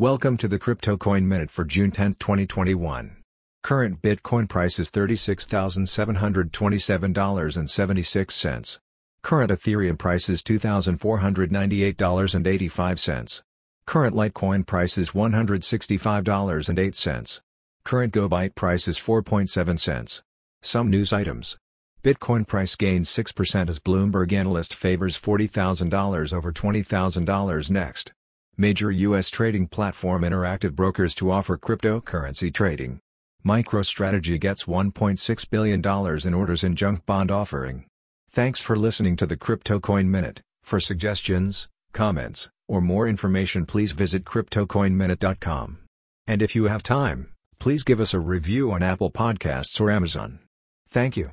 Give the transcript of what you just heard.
Welcome to the Crypto Coin Minute for June 10, 2021. Current Bitcoin price is $36,727.76. Current Ethereum price is $2,498.85. Current Litecoin price is $165.08. Current GoByte price is 4.7 cents. Some news items. Bitcoin price gains 6% as Bloomberg analyst favors $40,000 over $20,000 next. Major U.S. trading platform Interactive Brokers to offer cryptocurrency trading. MicroStrategy gets $1.6 billion in orders in junk bond offering. Thanks for listening to the Crypto Coin Minute. For suggestions, comments, or more information please visit CryptoCoinMinute.com. And if you have time, please give us a review on Apple Podcasts or Amazon. Thank you.